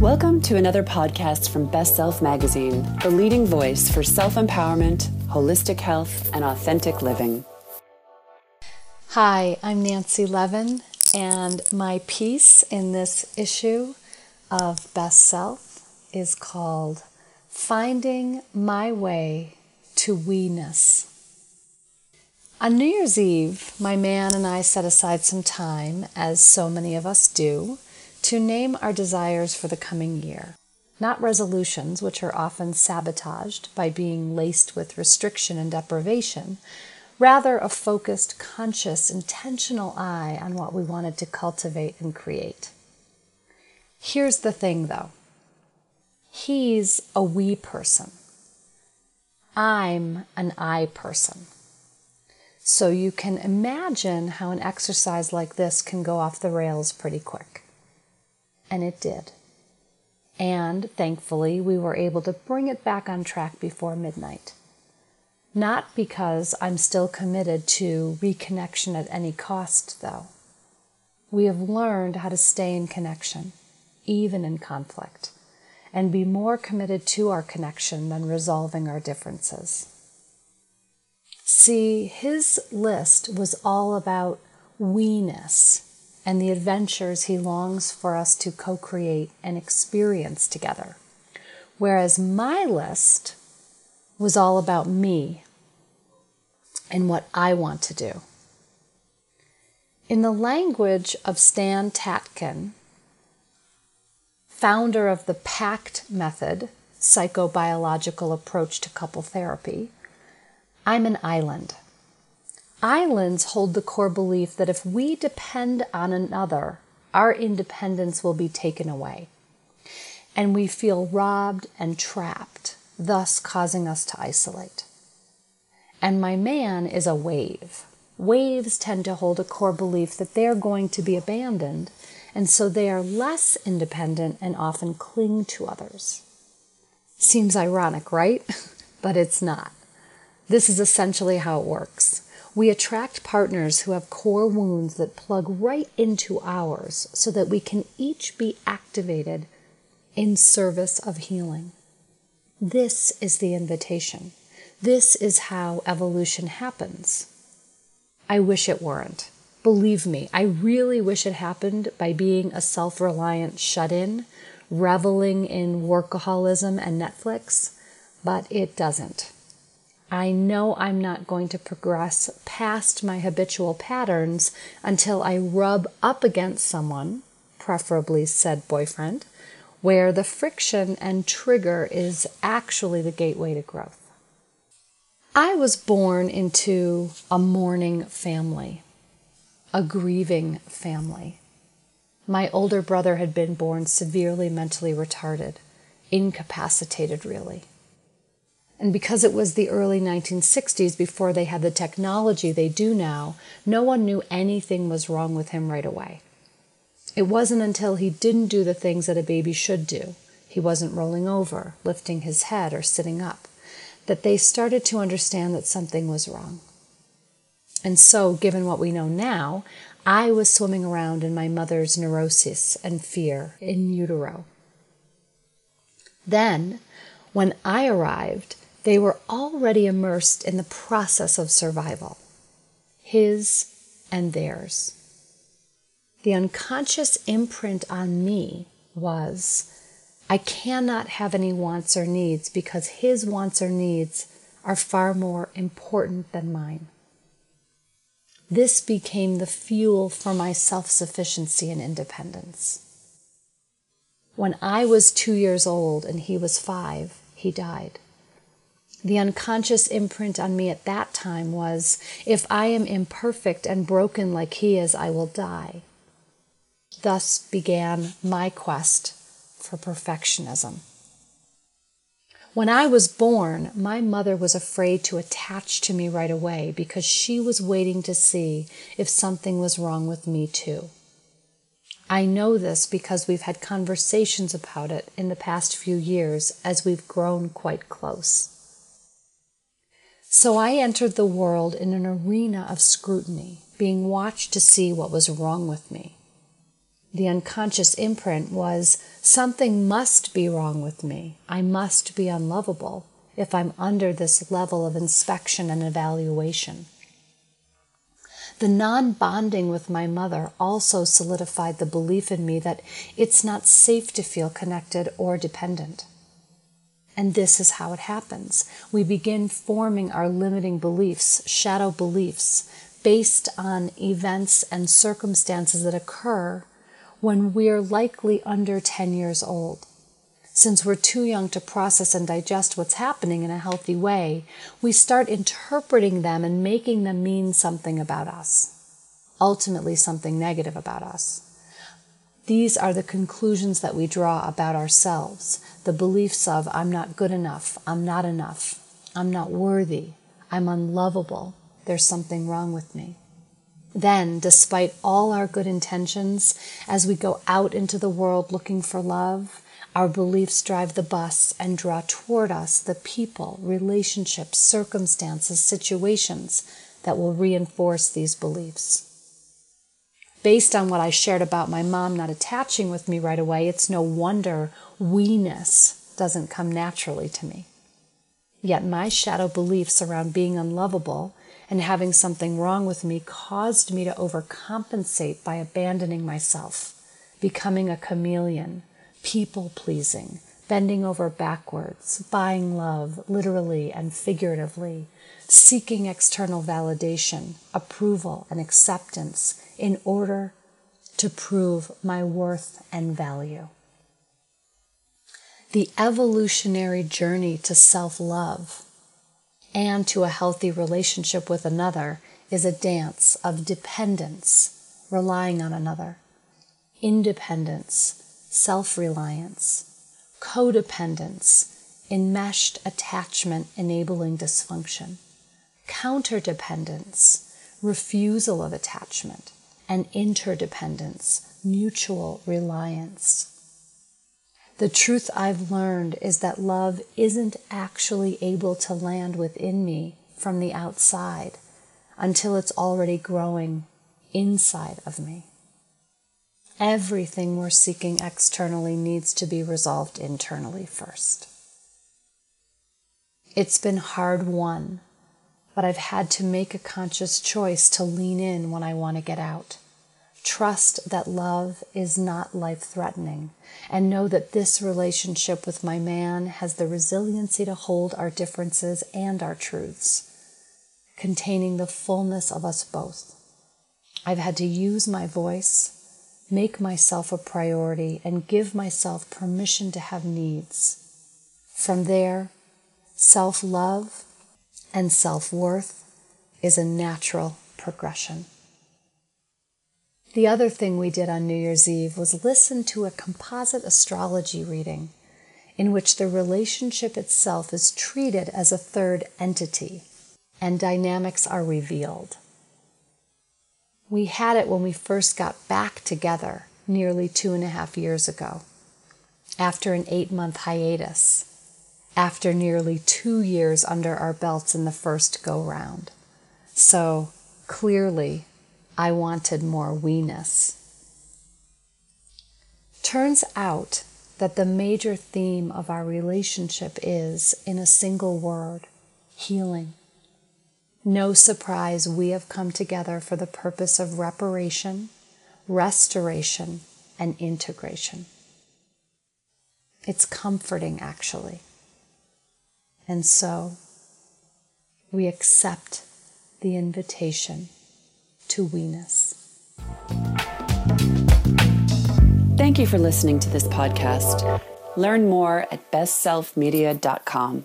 Welcome to another podcast from Best Self Magazine, the leading voice for self empowerment, holistic health, and authentic living. Hi, I'm Nancy Levin, and my piece in this issue of Best Self is called Finding My Way to Weeness. On New Year's Eve, my man and I set aside some time, as so many of us do to name our desires for the coming year. Not resolutions, which are often sabotaged by being laced with restriction and deprivation, rather a focused, conscious, intentional eye on what we wanted to cultivate and create. Here's the thing though he's a we person, I'm an I person. So you can imagine how an exercise like this can go off the rails pretty quick and it did. And thankfully, we were able to bring it back on track before midnight. Not because I'm still committed to reconnection at any cost, though. We have learned how to stay in connection, even in conflict, and be more committed to our connection than resolving our differences. See, his list was all about weeness and the adventures he longs for us to co create and experience together. Whereas my list was all about me and what I want to do. In the language of Stan Tatkin, founder of the PACT method, psychobiological approach to couple therapy, I'm an island. Islands hold the core belief that if we depend on another, our independence will be taken away. And we feel robbed and trapped, thus causing us to isolate. And my man is a wave. Waves tend to hold a core belief that they're going to be abandoned, and so they are less independent and often cling to others. Seems ironic, right? but it's not. This is essentially how it works. We attract partners who have core wounds that plug right into ours so that we can each be activated in service of healing. This is the invitation. This is how evolution happens. I wish it weren't. Believe me, I really wish it happened by being a self reliant shut in, reveling in workaholism and Netflix, but it doesn't. I know I'm not going to progress past my habitual patterns until I rub up against someone, preferably said boyfriend, where the friction and trigger is actually the gateway to growth. I was born into a mourning family, a grieving family. My older brother had been born severely mentally retarded, incapacitated, really. And because it was the early 1960s before they had the technology they do now, no one knew anything was wrong with him right away. It wasn't until he didn't do the things that a baby should do he wasn't rolling over, lifting his head, or sitting up that they started to understand that something was wrong. And so, given what we know now, I was swimming around in my mother's neurosis and fear in utero. Then, when I arrived, they were already immersed in the process of survival, his and theirs. The unconscious imprint on me was I cannot have any wants or needs because his wants or needs are far more important than mine. This became the fuel for my self sufficiency and independence. When I was two years old and he was five, he died. The unconscious imprint on me at that time was if I am imperfect and broken like he is, I will die. Thus began my quest for perfectionism. When I was born, my mother was afraid to attach to me right away because she was waiting to see if something was wrong with me too. I know this because we've had conversations about it in the past few years as we've grown quite close. So I entered the world in an arena of scrutiny, being watched to see what was wrong with me. The unconscious imprint was something must be wrong with me. I must be unlovable if I'm under this level of inspection and evaluation. The non bonding with my mother also solidified the belief in me that it's not safe to feel connected or dependent. And this is how it happens. We begin forming our limiting beliefs, shadow beliefs, based on events and circumstances that occur when we're likely under 10 years old. Since we're too young to process and digest what's happening in a healthy way, we start interpreting them and making them mean something about us, ultimately, something negative about us. These are the conclusions that we draw about ourselves the beliefs of, I'm not good enough, I'm not enough, I'm not worthy, I'm unlovable, there's something wrong with me. Then, despite all our good intentions, as we go out into the world looking for love, our beliefs drive the bus and draw toward us the people, relationships, circumstances, situations that will reinforce these beliefs. Based on what I shared about my mom not attaching with me right away, it's no wonder we-ness doesn't come naturally to me. Yet my shadow beliefs around being unlovable and having something wrong with me caused me to overcompensate by abandoning myself, becoming a chameleon, people pleasing, bending over backwards, buying love literally and figuratively, seeking external validation, approval, and acceptance in order to prove my worth and value. The evolutionary journey to self love and to a healthy relationship with another is a dance of dependence, relying on another, independence, self reliance, codependence, enmeshed attachment enabling dysfunction, counterdependence, refusal of attachment, and interdependence, mutual reliance. The truth I've learned is that love isn't actually able to land within me from the outside until it's already growing inside of me. Everything we're seeking externally needs to be resolved internally first. It's been hard won, but I've had to make a conscious choice to lean in when I want to get out. Trust that love is not life threatening and know that this relationship with my man has the resiliency to hold our differences and our truths, containing the fullness of us both. I've had to use my voice make myself a priority, and give myself permission to have needs. From there, self love and self worth is a natural progression. The other thing we did on New Year's Eve was listen to a composite astrology reading in which the relationship itself is treated as a third entity and dynamics are revealed. We had it when we first got back together nearly two and a half years ago, after an eight month hiatus, after nearly two years under our belts in the first go round. So clearly, I wanted more we-ness. Turns out that the major theme of our relationship is, in a single word, healing. No surprise, we have come together for the purpose of reparation, restoration, and integration. It's comforting, actually. And so we accept the invitation to we-ness. Thank you for listening to this podcast. Learn more at bestselfmedia.com.